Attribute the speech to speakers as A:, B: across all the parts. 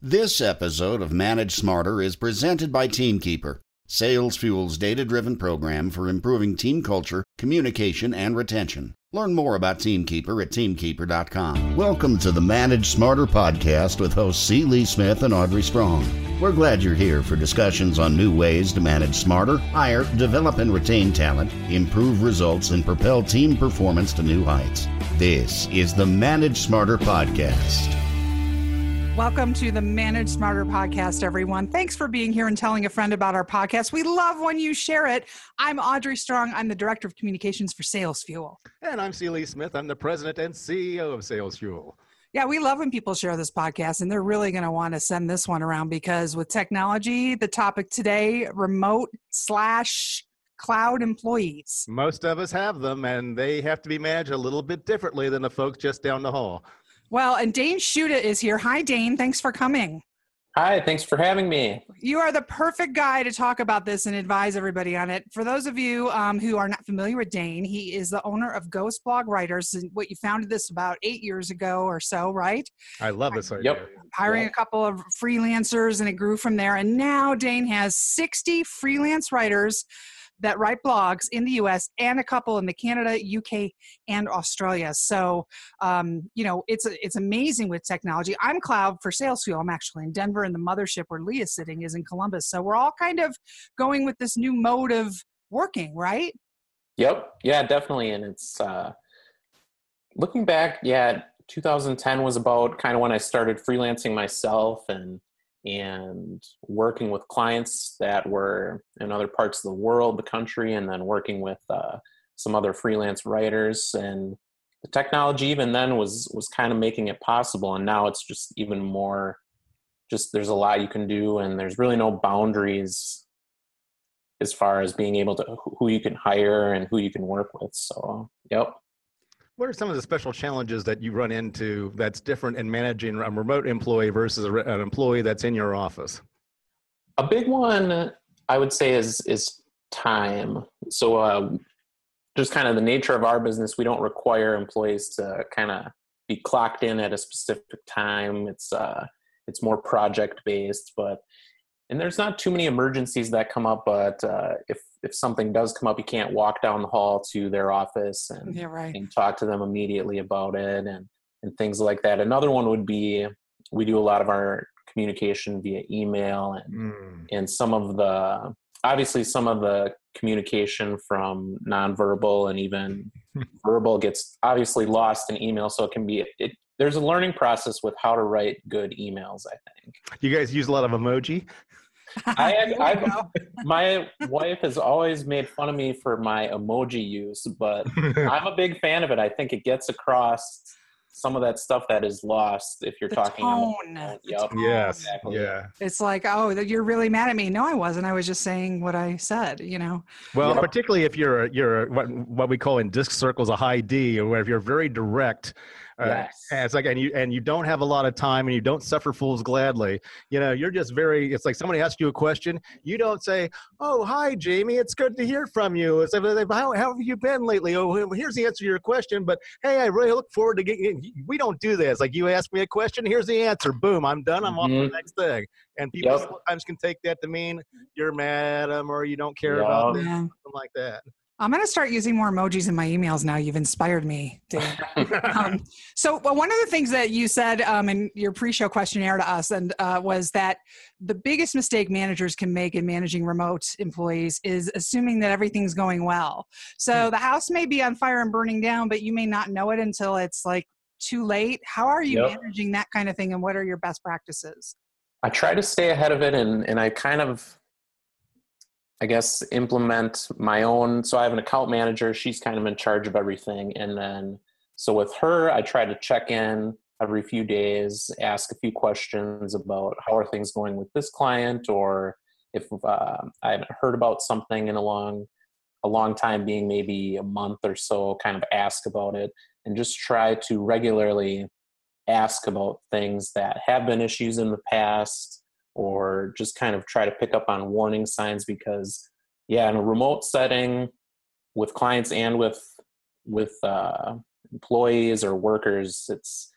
A: This episode of Manage Smarter is presented by Teamkeeper, Sales Fuel's data driven program for improving team culture, communication, and retention. Learn more about Teamkeeper at teamkeeper.com. Welcome to the Manage Smarter podcast with hosts C. Lee Smith and Audrey Strong. We're glad you're here for discussions on new ways to manage smarter, hire, develop, and retain talent, improve results, and propel team performance to new heights. This is the Manage Smarter podcast.
B: Welcome to the Manage Smarter podcast, everyone. Thanks for being here and telling a friend about our podcast. We love when you share it. I'm Audrey Strong. I'm the Director of Communications for Sales Fuel.
C: And I'm C. Lee Smith. I'm the President and CEO of Sales Fuel.
B: Yeah, we love when people share this podcast, and they're really going to want to send this one around because with technology, the topic today remote slash cloud employees.
C: Most of us have them, and they have to be managed a little bit differently than the folks just down the hall.
B: Well, and Dayne Shuda is here. Hi, Dayne. Thanks for coming.
D: Hi, thanks for having me.
B: You are the perfect guy to talk about this and advise everybody on it. For those of you um, who are not familiar with Dayne, he is the owner of Ghost Blog Writers. And what you founded this about eight years ago or so, right?
C: I love this idea.
D: Yep.
B: Hiring
D: Yep.
B: a couple of freelancers, and it grew from there. And now Dayne has 60 freelance writers that write blogs in the US and a couple in the Canada, UK, and Australia. So, um, you know, it's it's amazing with technology. I'm Cloud for Sales Fuel. I'm actually in Denver, and the mothership where Leah's sitting is in Columbus. So we're all kind of going with this new mode of working, right?
D: Yep. Yeah, definitely. And it's uh, looking back, yeah, 2010 was about kind of when I started freelancing myself and and working with clients that were in other parts of the world, the country, and then working with uh, some other freelance writers. And the technology even then was was kind of making it possible. And now it's just even more. Just there's a lot you can do, and there's really no boundaries as far as being able to who you can hire and who you can work with. So, yep.
C: What are some of the special challenges that you run into that's different in managing a remote employee versus re- an employee that's in your office?
D: A big one I would say is is time. So, uh, just kind of the nature of our business, we don't require employees to kind of be clocked in at a specific time. It's uh, it's more project based, but and there's not too many emergencies that come up. But uh, if if something does come up, you can't walk down the hall to their office and
B: Yeah, right.
D: and talk to them immediately about it and and things like that. Another one would be we do a lot of our communication via email and
C: Mm.
D: and some of the obviously some of the communication from nonverbal and even verbal gets obviously lost in email so it can be it, there's a learning process with how to write good emails i think
C: You guys use a lot of emoji?
D: I have- I've- my wife has always made fun of me for my emoji use but i'm a big fan of it i think it gets across some of that stuff that is lost if you're
B: The
D: talking on the
B: tone,
D: phone.
B: the
D: Yep.
B: tone.
C: yes.
D: Exactly.
C: Yeah.
B: It's like, oh, you're really mad at me. No, I wasn't. I was just saying what I said, you know?
C: Well,
D: Yep.
C: particularly if you're you're what what we call in disc circles a high D, or where if you're very direct. Uh,
D: Yes.
C: and it's like and you and you don't have a lot of time and you don't suffer fools gladly. You know, you're just very. It's like somebody asks you a question. You don't say, "Oh, hi, Jamie. It's good to hear from you." It's like, how, how have you been lately? Oh, here's the answer to your question. But hey, I really look forward to getting. We don't do this. Like you ask me a question, here's the answer. Boom, I'm done. I'm off to the
D: Mhm.
C: next thing. And people
D: Yep.
C: sometimes can take that to mean you're mad at them or you don't care about them, something like that.
B: I'm going to start using more emojis in my emails now. You've inspired me, Dave. um, so well, one of the things that you said um, in your pre-show questionnaire to us and uh, was that the biggest mistake managers can make in managing remote employees is assuming that everything's going well so the house may be on fire and burning down but you may not know it until it's like too late how are you
D: Yep.
B: managing that kind of thing and what are your best practices
D: I try to stay ahead of it and, and I kind of, I guess, implement my own. So I have an account manager. She's kind of in charge of everything. And then, so with her, I try to check in every few days, ask a few questions about how are things going with this client or if uh, I haven't heard about something in a long, a long time being maybe a month or so, kind of ask about it and just try to regularly ask about things that have been issues in the past or just kind of try to pick up on warning signs because yeah in a remote setting with clients and with with uh, employees or workers it's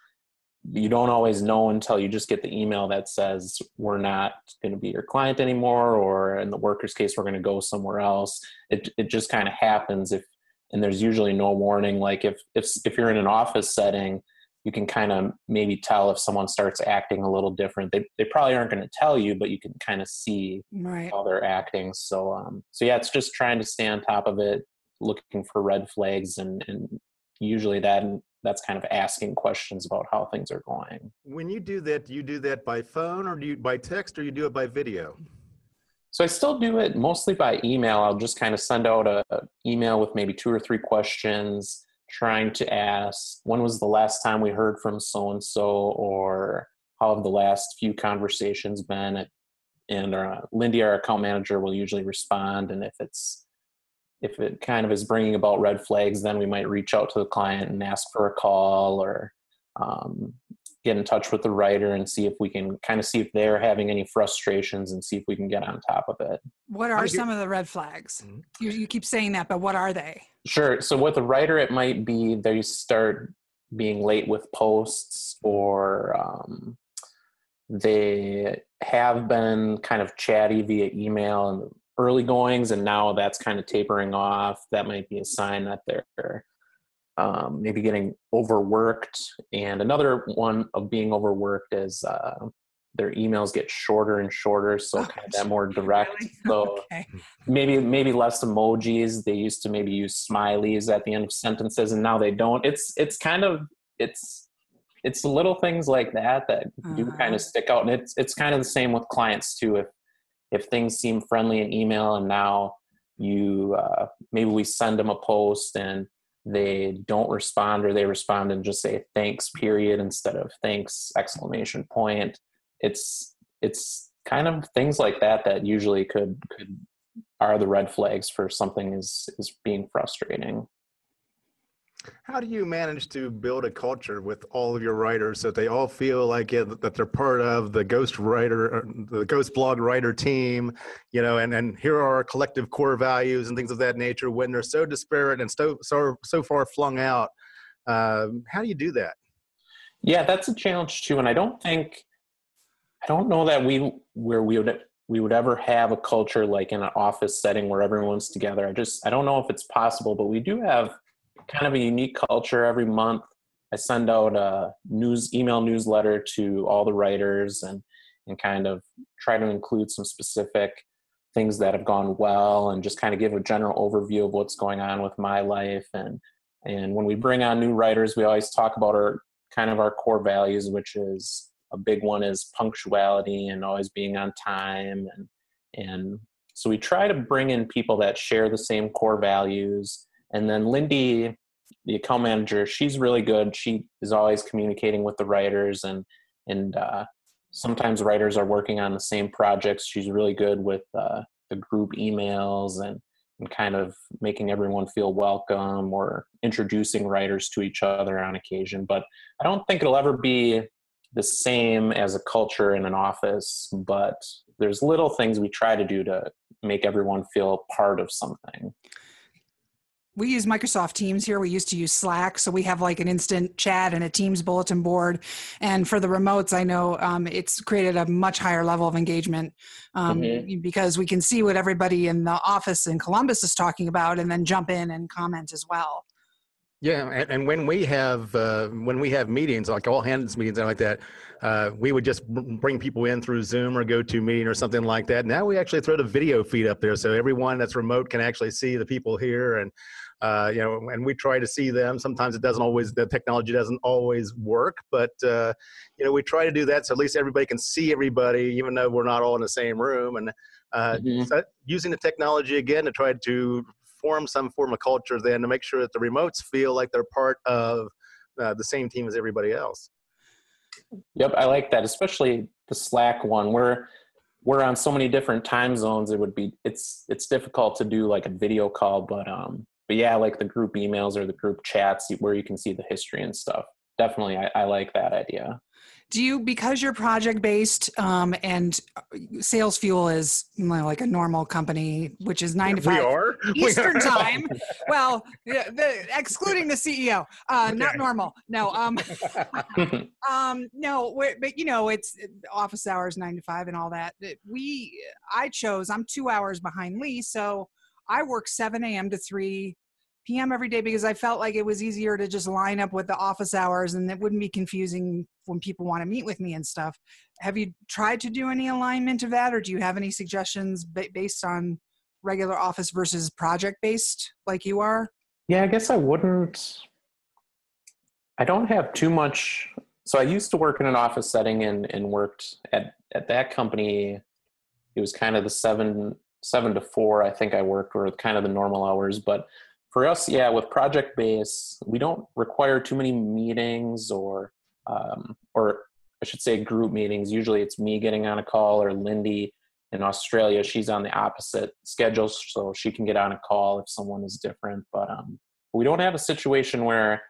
D: you don't always know until you just get the email that says we're not going to be your client anymore or in the worker's case we're going to go somewhere else. It, it just kind of happens if and there's usually no warning like if if if you're in an office setting you can kind of maybe tell if someone starts acting a little different they, they probably aren't going to tell you but you can kind of see
B: Right.
D: how they're acting so um so yeah it's just trying to stay on top of it looking for red flags and and usually that that's kind of asking questions about how things are going
C: When you do that, do you do that by phone or do you by text or you do it by video?
D: So I still do it mostly by email. I'll just kind of send out a, a email with maybe two or three questions, trying to ask when was the last time we heard from so and so, or how have the last few conversations been. And uh, Lindy, our account manager, will usually respond. And if it's if it kind of is bringing about red flags, then we might reach out to the client and ask for a call or um, get in touch with the writer and see if we can kind of see if they're having any frustrations and see if we can get on top of it.
B: What are some of the red flags?
C: Mhm.
B: You, you keep saying that, but what are they?
D: Sure. So with the writer, it might be they start being late with posts or um, they have been kind of chatty via email and early goings and now that's kind of tapering off that might be a sign that they're um, maybe getting overworked and another one of being overworked is uh, their emails get shorter and shorter so
B: Oh,
D: kind of that more direct
B: Really?
D: so
B: Okay.
D: maybe maybe less emojis they used to maybe use smileys at the end of sentences and now they don't it's it's kind of it's it's little things like that that do
B: Uh-huh.
D: kind of stick out and it's it's kind of the same with clients too if if things seem friendly in email and now you uh, maybe we send them a post and they don't respond or they respond and just say thanks period instead of thanks exclamation point. It's it's kind of things like that that usually could could are the red flags for something is is being frustrating
C: How do you manage to build a culture with all of your writers so that they all feel like it, that they're part of the Ghost Writer, the Ghost Blog Writer team, you know, and, and here are our collective core values and things of that nature when they're so disparate and so so, so far flung out? Um, how do you do that?
D: yeah that's a challenge too and i don't think i don't know that we where we would we would ever have a culture like in an office setting where everyone's together i just i don't know if it's possible but we do have kind of a unique culture. Every month i send out a news email newsletter to all the writers and and kind of try to include some specific things that have gone well and just kind of give a general overview of what's going on with my life. And and when we bring on new writers we always talk about our kind of our core values which is a big one is punctuality and always being on time. And and so we try to bring in people that share the same core values and then lindy the account manager she's really good. She is always communicating with the writers and and uh, sometimes writers are working on the same projects. She's really good with uh, the group emails and and kind of making everyone feel welcome or introducing writers to each other on occasion. But i don't think it'll ever be the same as a culture in an office but there's little things we try to do to make everyone feel part of something
B: we use Microsoft Teams here. We used to use Slack, so we have like an instant chat and a Teams bulletin board. And for the remotes, I know um, it's created a much higher level of engagement um,
D: Mhm.
B: because we can see what everybody in the office in Columbus is talking about, and then jump in and comment as well.
C: Yeah, and, and when we have uh, when we have meetings, like all hands meetings and like that, uh, we would just br- bring people in through Zoom or GoToMeeting or something like that. Now we actually throw the video feed up there, so everyone that's remote can actually see the people here, and uh, you know, and we try to see them. Sometimes it doesn't always the technology doesn't always work, but uh, you know, we try to do that so at least everybody can see everybody, even though we're not all in the same room, and uh,
D: Mhm.
C: so using the technology again to try to form some form of culture then to make sure that the remotes feel like they're part of uh, the same team as everybody else.
D: Yep, I like that, especially the Slack one. We're we're on so many different time zones. It would be it's it's difficult to do like a video call, but um, but yeah, like the group emails or the group chats where you can see the history and stuff. Definitely, I, I like that idea.
B: do you because you're project based um, and uh, sales fuel is like a normal company which is nine to five
C: we are
B: eastern time well the, excluding the ceo uh, okay. not normal no um, um no but you know it's office hours nine to five and all that we i chose i'm two hours behind lee so i work 7 a.m to 3 p.m. every day because I felt like it was easier to just line up with the office hours and it wouldn't be confusing when people want to meet with me and stuff. Have you tried to do any alignment of that, or do you have any suggestions based on regular office versus project based like you are?
D: Yeah, I guess I wouldn't. I don't have too much. So I used to work in an office setting and, and worked at, at that company. It was kind of the seven seven to four. I think I worked were kind of the normal hours, but for us, yeah, with project base, we don't require too many meetings or um, or I should say group meetings. Usually it's me getting on a call or Lindy in Australia. She's on the opposite schedule, so she can get on a call if someone is different. But um, we don't have a situation where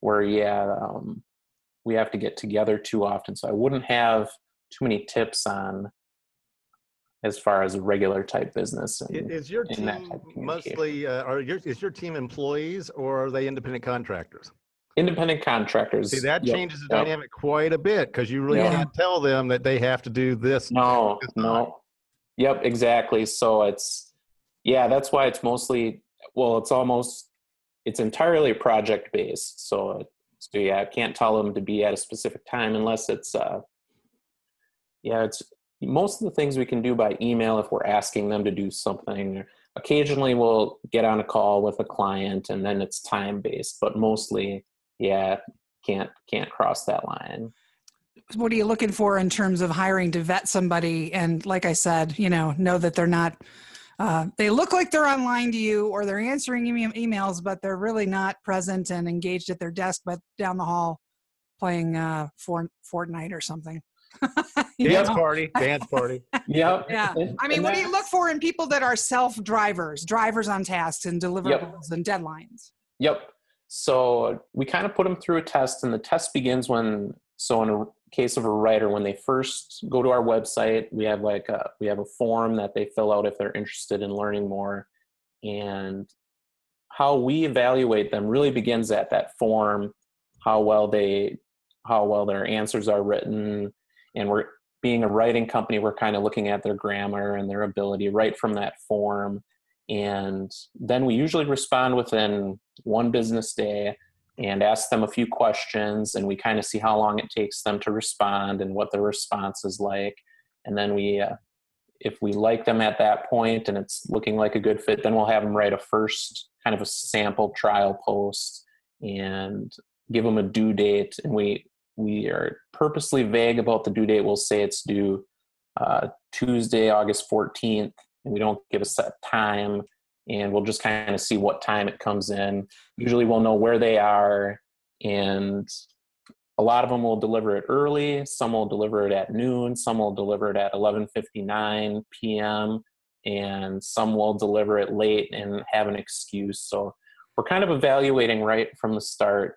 D: where yeah um, we have to get together too often. So I wouldn't have too many tips on as far as a regular type business.
C: And, is your team mostly uh, are your is your team employees or are they independent contractors?
D: Independent contractors.
C: See that yep. changes the yep. dynamic quite a bit because you really yeah. can't tell them that they have to do this.
D: No, no. Yep, exactly. So it's yeah, that's why it's mostly well, it's almost it's entirely project based. So so yeah, I can't tell them to be at a specific time unless it's uh yeah, it's most of the things we can do by email if we're asking them to do something. Occasionally we'll get on a call with a client and then it's time based but mostly yeah can't can't cross that line.
B: What are you looking for in terms of hiring to vet somebody? And like i said you know know that they're not uh, they look like they're online to you or they're answering emails but they're really not present and engaged at their desk but down the hall playing uh, Fortnite or something
C: dance know? party, dance party.
D: yep.
B: Yeah. I mean, what do you look for in people that are self drivers, drivers on tasks and deliverables yep. and deadlines?
D: Yep. So we kind of put them through a test, and the test begins when, so in a case of a writer, when they first go to our website, we have like a, we have a form that they fill out if they're interested in learning more, and how we evaluate them really begins at that form, how well they, how well their answers are written, and we're being a writing company we're kind of looking at their grammar and their ability right from that form. And then we usually respond within one business day and ask them a few questions and we kind of see how long it takes them to respond and what their response is like. And then we uh, if we like them at that point and it's looking like a good fit then we'll have them write a first kind of a sample trial post and give them a due date and we we are purposely vague about the due date. We'll say it's due uh, Tuesday, August 14th, and we don't give a set time. And we'll just kind of see what time it comes in. Usually, we'll know where they are, and a lot of them will deliver it early. Some will deliver it at noon. Some will deliver it at 11:59 p.m. And some will deliver it late and have an excuse. So we're kind of evaluating right from the start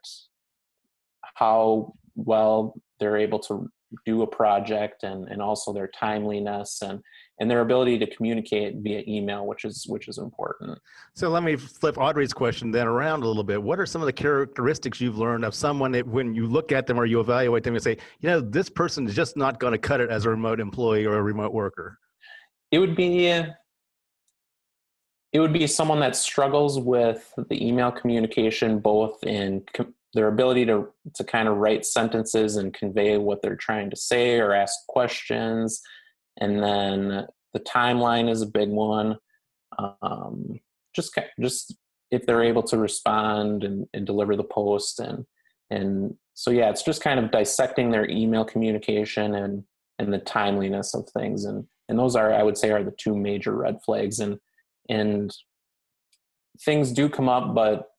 D: how well they're able to do a project and, and also their timeliness and and their ability to communicate via email which is which is important.
C: So let me flip audrey's question then around a little bit. What are some of the characteristics you've learned of someone that when you look at them or you evaluate them and say you know this person is just not going to cut it as a remote employee or a remote worker
D: it would be it would be someone that struggles with the email communication both in their ability to to kind of write sentences and convey what they're trying to say or ask questions. And then the timeline is a big one. Um, just just if they're able to respond and, and deliver the post and and so yeah it's just kind of dissecting their email communication and and the timeliness of things. And and those are i would say are the two major red flags. And and things do come up but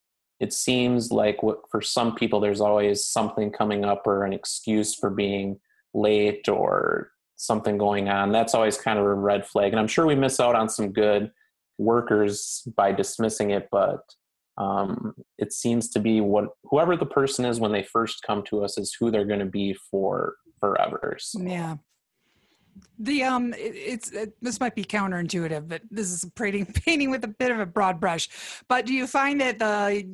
D: it seems like what, for some people there's always something coming up or an excuse for being late or something going on that's always kind of a red flag and i'm sure we miss out on some good workers by dismissing it but um, it seems to be what whoever the person is when they first come to us is who they're going to be for for forever. So.
B: Yeah. The um, it, it's it, this might be counterintuitive, but this is painting painting with a bit of a broad brush. But do you find that the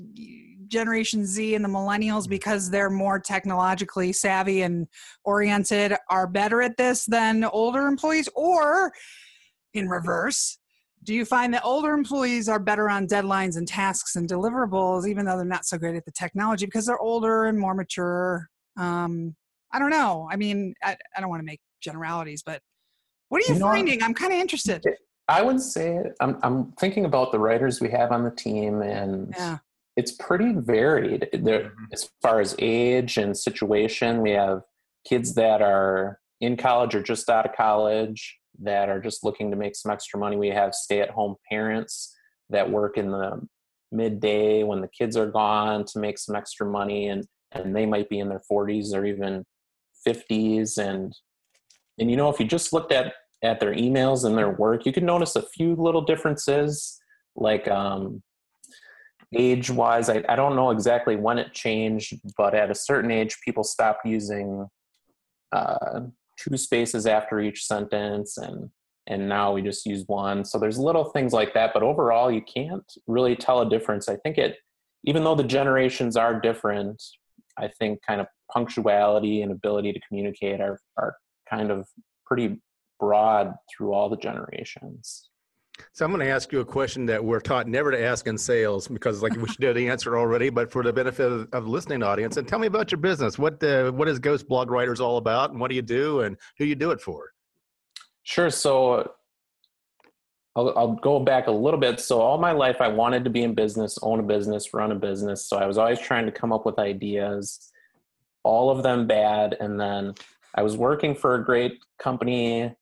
B: Generation Z and the millennials, because they're more technologically savvy and oriented, are better at this than older employees, or in reverse? Do you find that older employees are better on deadlines and tasks and deliverables, even though they're not so great at the technology because they're older and more mature? Um, I don't know. I mean, I, I don't want to make generalities, but what are you, you know, finding? I'm kind of interested.
D: I would say I'm, I'm thinking about the writers we have on the team, and yeah. it's pretty varied. There, mm-hmm. as far as age and situation, we have kids that are in college or just out of college that are just looking to make some extra money. We have stay-at-home parents that work in the midday when the kids are gone to make some extra money, and and they might be in their 40s or even 50s and and you know if you just looked at at their emails and their work you could notice a few little differences like um, age wise I, I don't know exactly when it changed but at a certain age people stopped using uh, two spaces after each sentence and and now we just use one. So there's little things like that but overall you can't really tell a difference. I think it even though the generations are different i think kind of punctuality and ability to communicate are are kind of pretty broad through all the generations.
C: So I'm going to ask you a question that we're taught never to ask in sales because, like, we should know the answer already. But for the benefit of, the listening audience, and tell me about your business. What uh, what is Ghost Blog Writers all about, and what do you do, and who you do it for?
D: Sure. So I'll, I'll go back a little bit. So all my life, I wanted to be in business, own a business, run a business. So I was always trying to come up with ideas, all of them bad, and then I was working for a great company,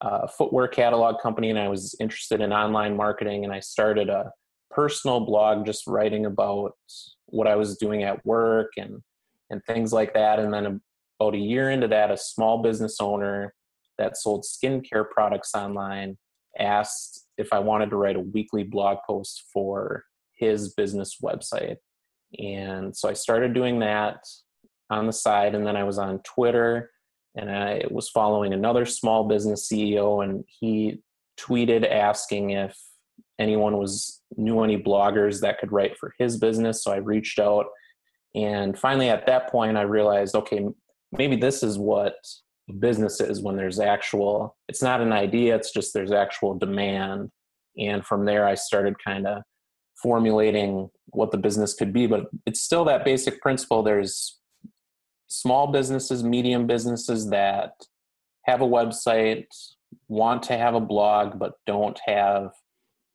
D: uh, footwear catalog company, and I was interested in online marketing. And I started a personal blog just writing about what I was doing at work and and things like that. And then about a year into that, a small business owner that sold skincare products online asked if I wanted to write a weekly blog post for his business website. And so I started doing that on the side, and then I was on Twitter and I was following another small business CEO, and he tweeted asking if anyone was knew any bloggers that could write for his business. So I reached out, and finally, at that point, I realized, okay, maybe this is what business is when there's actual. It's not an idea; it's just there's actual demand. And from there, I started kind of formulating what the business could be. But it's still that basic principle. There's small businesses, medium businesses that have a website, want to have a blog, but don't have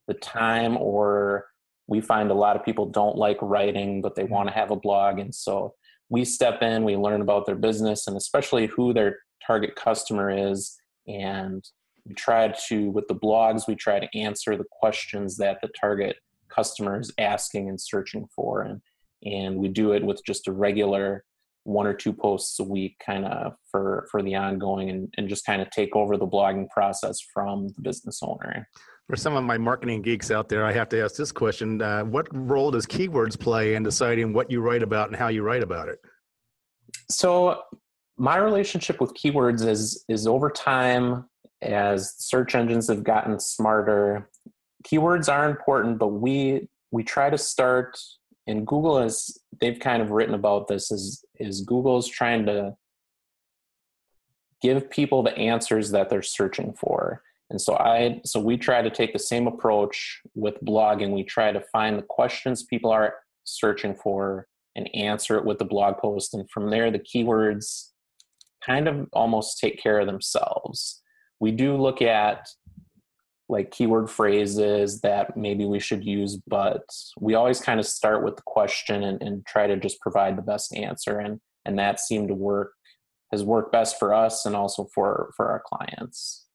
D: the time, or we find a lot of people don't like writing, but they want to have a blog. And so we step in, we learn about their business and especially who their target customer is. And we try to, with the blogs, we try to answer the questions that the target customer is asking and searching for. And, and we do it with just a regular one or two posts a week kind of for for the ongoing and, and just kind of take over the blogging process from the business owner.
C: For some of my marketing geeks out there i have to ask this question uh, what role does keywords play in deciding what you write about and how you write about it?
D: So my relationship with keywords is is over time as search engines have gotten smarter keywords are important but we we try to start and Google has they've kind of written about this is is Google's trying to give people the answers that they're searching for. And so I so we try to take the same approach with blogging. We try to find the questions people are searching for and answer it with the blog post and from there the keywords kind of almost take care of themselves. We do look at like keyword phrases that maybe we should use, but we always kind of start with the question and, and try to just provide the best answer. And, and that seemed to work, has worked best for us and also for, for our clients.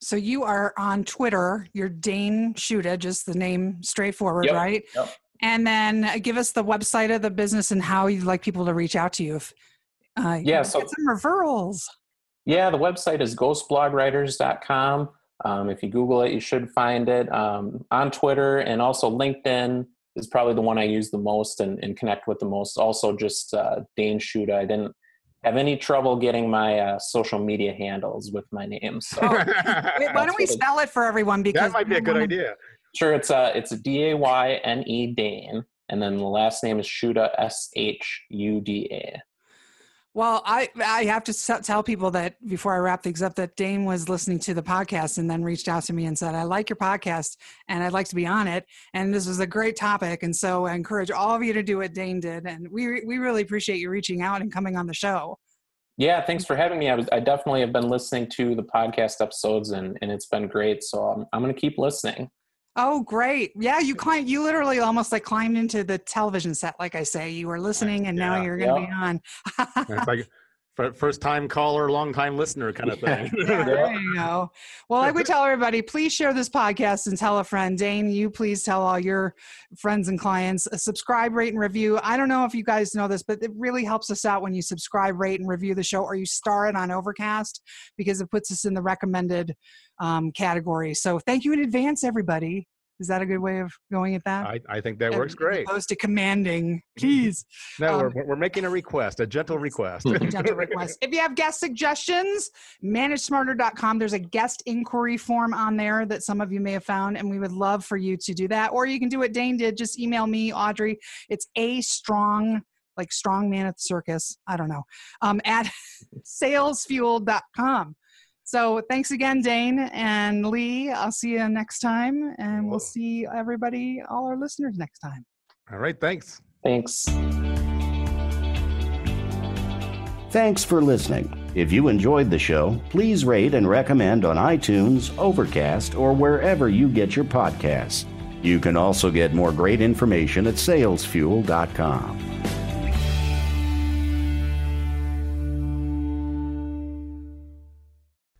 B: So you are on Twitter. You're Dayne Shuda, just the name straightforward,
D: yep.
B: right?
D: Yep.
B: And then give us the website of the business and how you'd like people to reach out to you. If, uh,
D: yeah, so
B: get some referrals.
D: Yeah, the website is ghostblogwriters.com. Um, if you Google it, you should find it um, on Twitter and also LinkedIn is probably the one I use the most and, and connect with the most. Also, just uh, Dayne Shuda. I didn't have any trouble getting my uh, social media handles with my name. So
B: Oh, Wait, why don't we spell it for everyone? Because
C: that might be a good
B: wanna-
C: idea.
D: sure it's uh it's D A Y N E Dayne, and then the last name is Shuda S H U D A.
B: Well, I I have to tell people that before I wrap things up that Dayne was listening to the podcast and then reached out to me and said, "I like your podcast and I'd like to be on it." And this was a great topic, and so I encourage all of you to do what Dane did. And we we really appreciate you reaching out and coming on the show.
D: Yeah, thanks for having me. I was I definitely have been listening to the podcast episodes and and it's been great. So I'm I'm gonna keep listening.
B: Oh, great! Yeah, you climbed. You literally almost like climbed into the television set, like I say. You were listening, and now you're going to
D: Yep.
B: be on.
C: It's like first time caller, long time listener kind of thing.
B: Yeah, there you go. Well, I would tell everybody, please share this podcast and tell a friend. Dayne, you please tell all your friends and clients. uh, Subscribe, rate, and review. I don't know if you guys know this, but it really helps us out when you subscribe, rate, and review the show, or you star it on Overcast because it puts us in the recommended um, category. So thank you in advance, everybody. Is that a good way of going at that?
C: I, I think that works great.
B: As opposed to commanding, please.
C: No,
B: um,
C: we're, we're making a request, a gentle request.
B: gentle request. If you have guest suggestions, managesmarter.com. There's a guest inquiry form on there that some of you may have found, and we would love for you to do that. Or you can do what Dayne did. Just email me, Audrey. It's a strong, like strong man at the circus. I don't know. Um, at salesfuel.com. So thanks again, Dayne and Lee. I'll see you next time, and we'll see everybody, all our listeners next time.
C: All right, thanks.
D: Thanks.
A: Thanks for listening. If you enjoyed the show, please rate and recommend on iTunes, Overcast, or wherever you get your podcasts. You can also get more great information at salesfuel.com.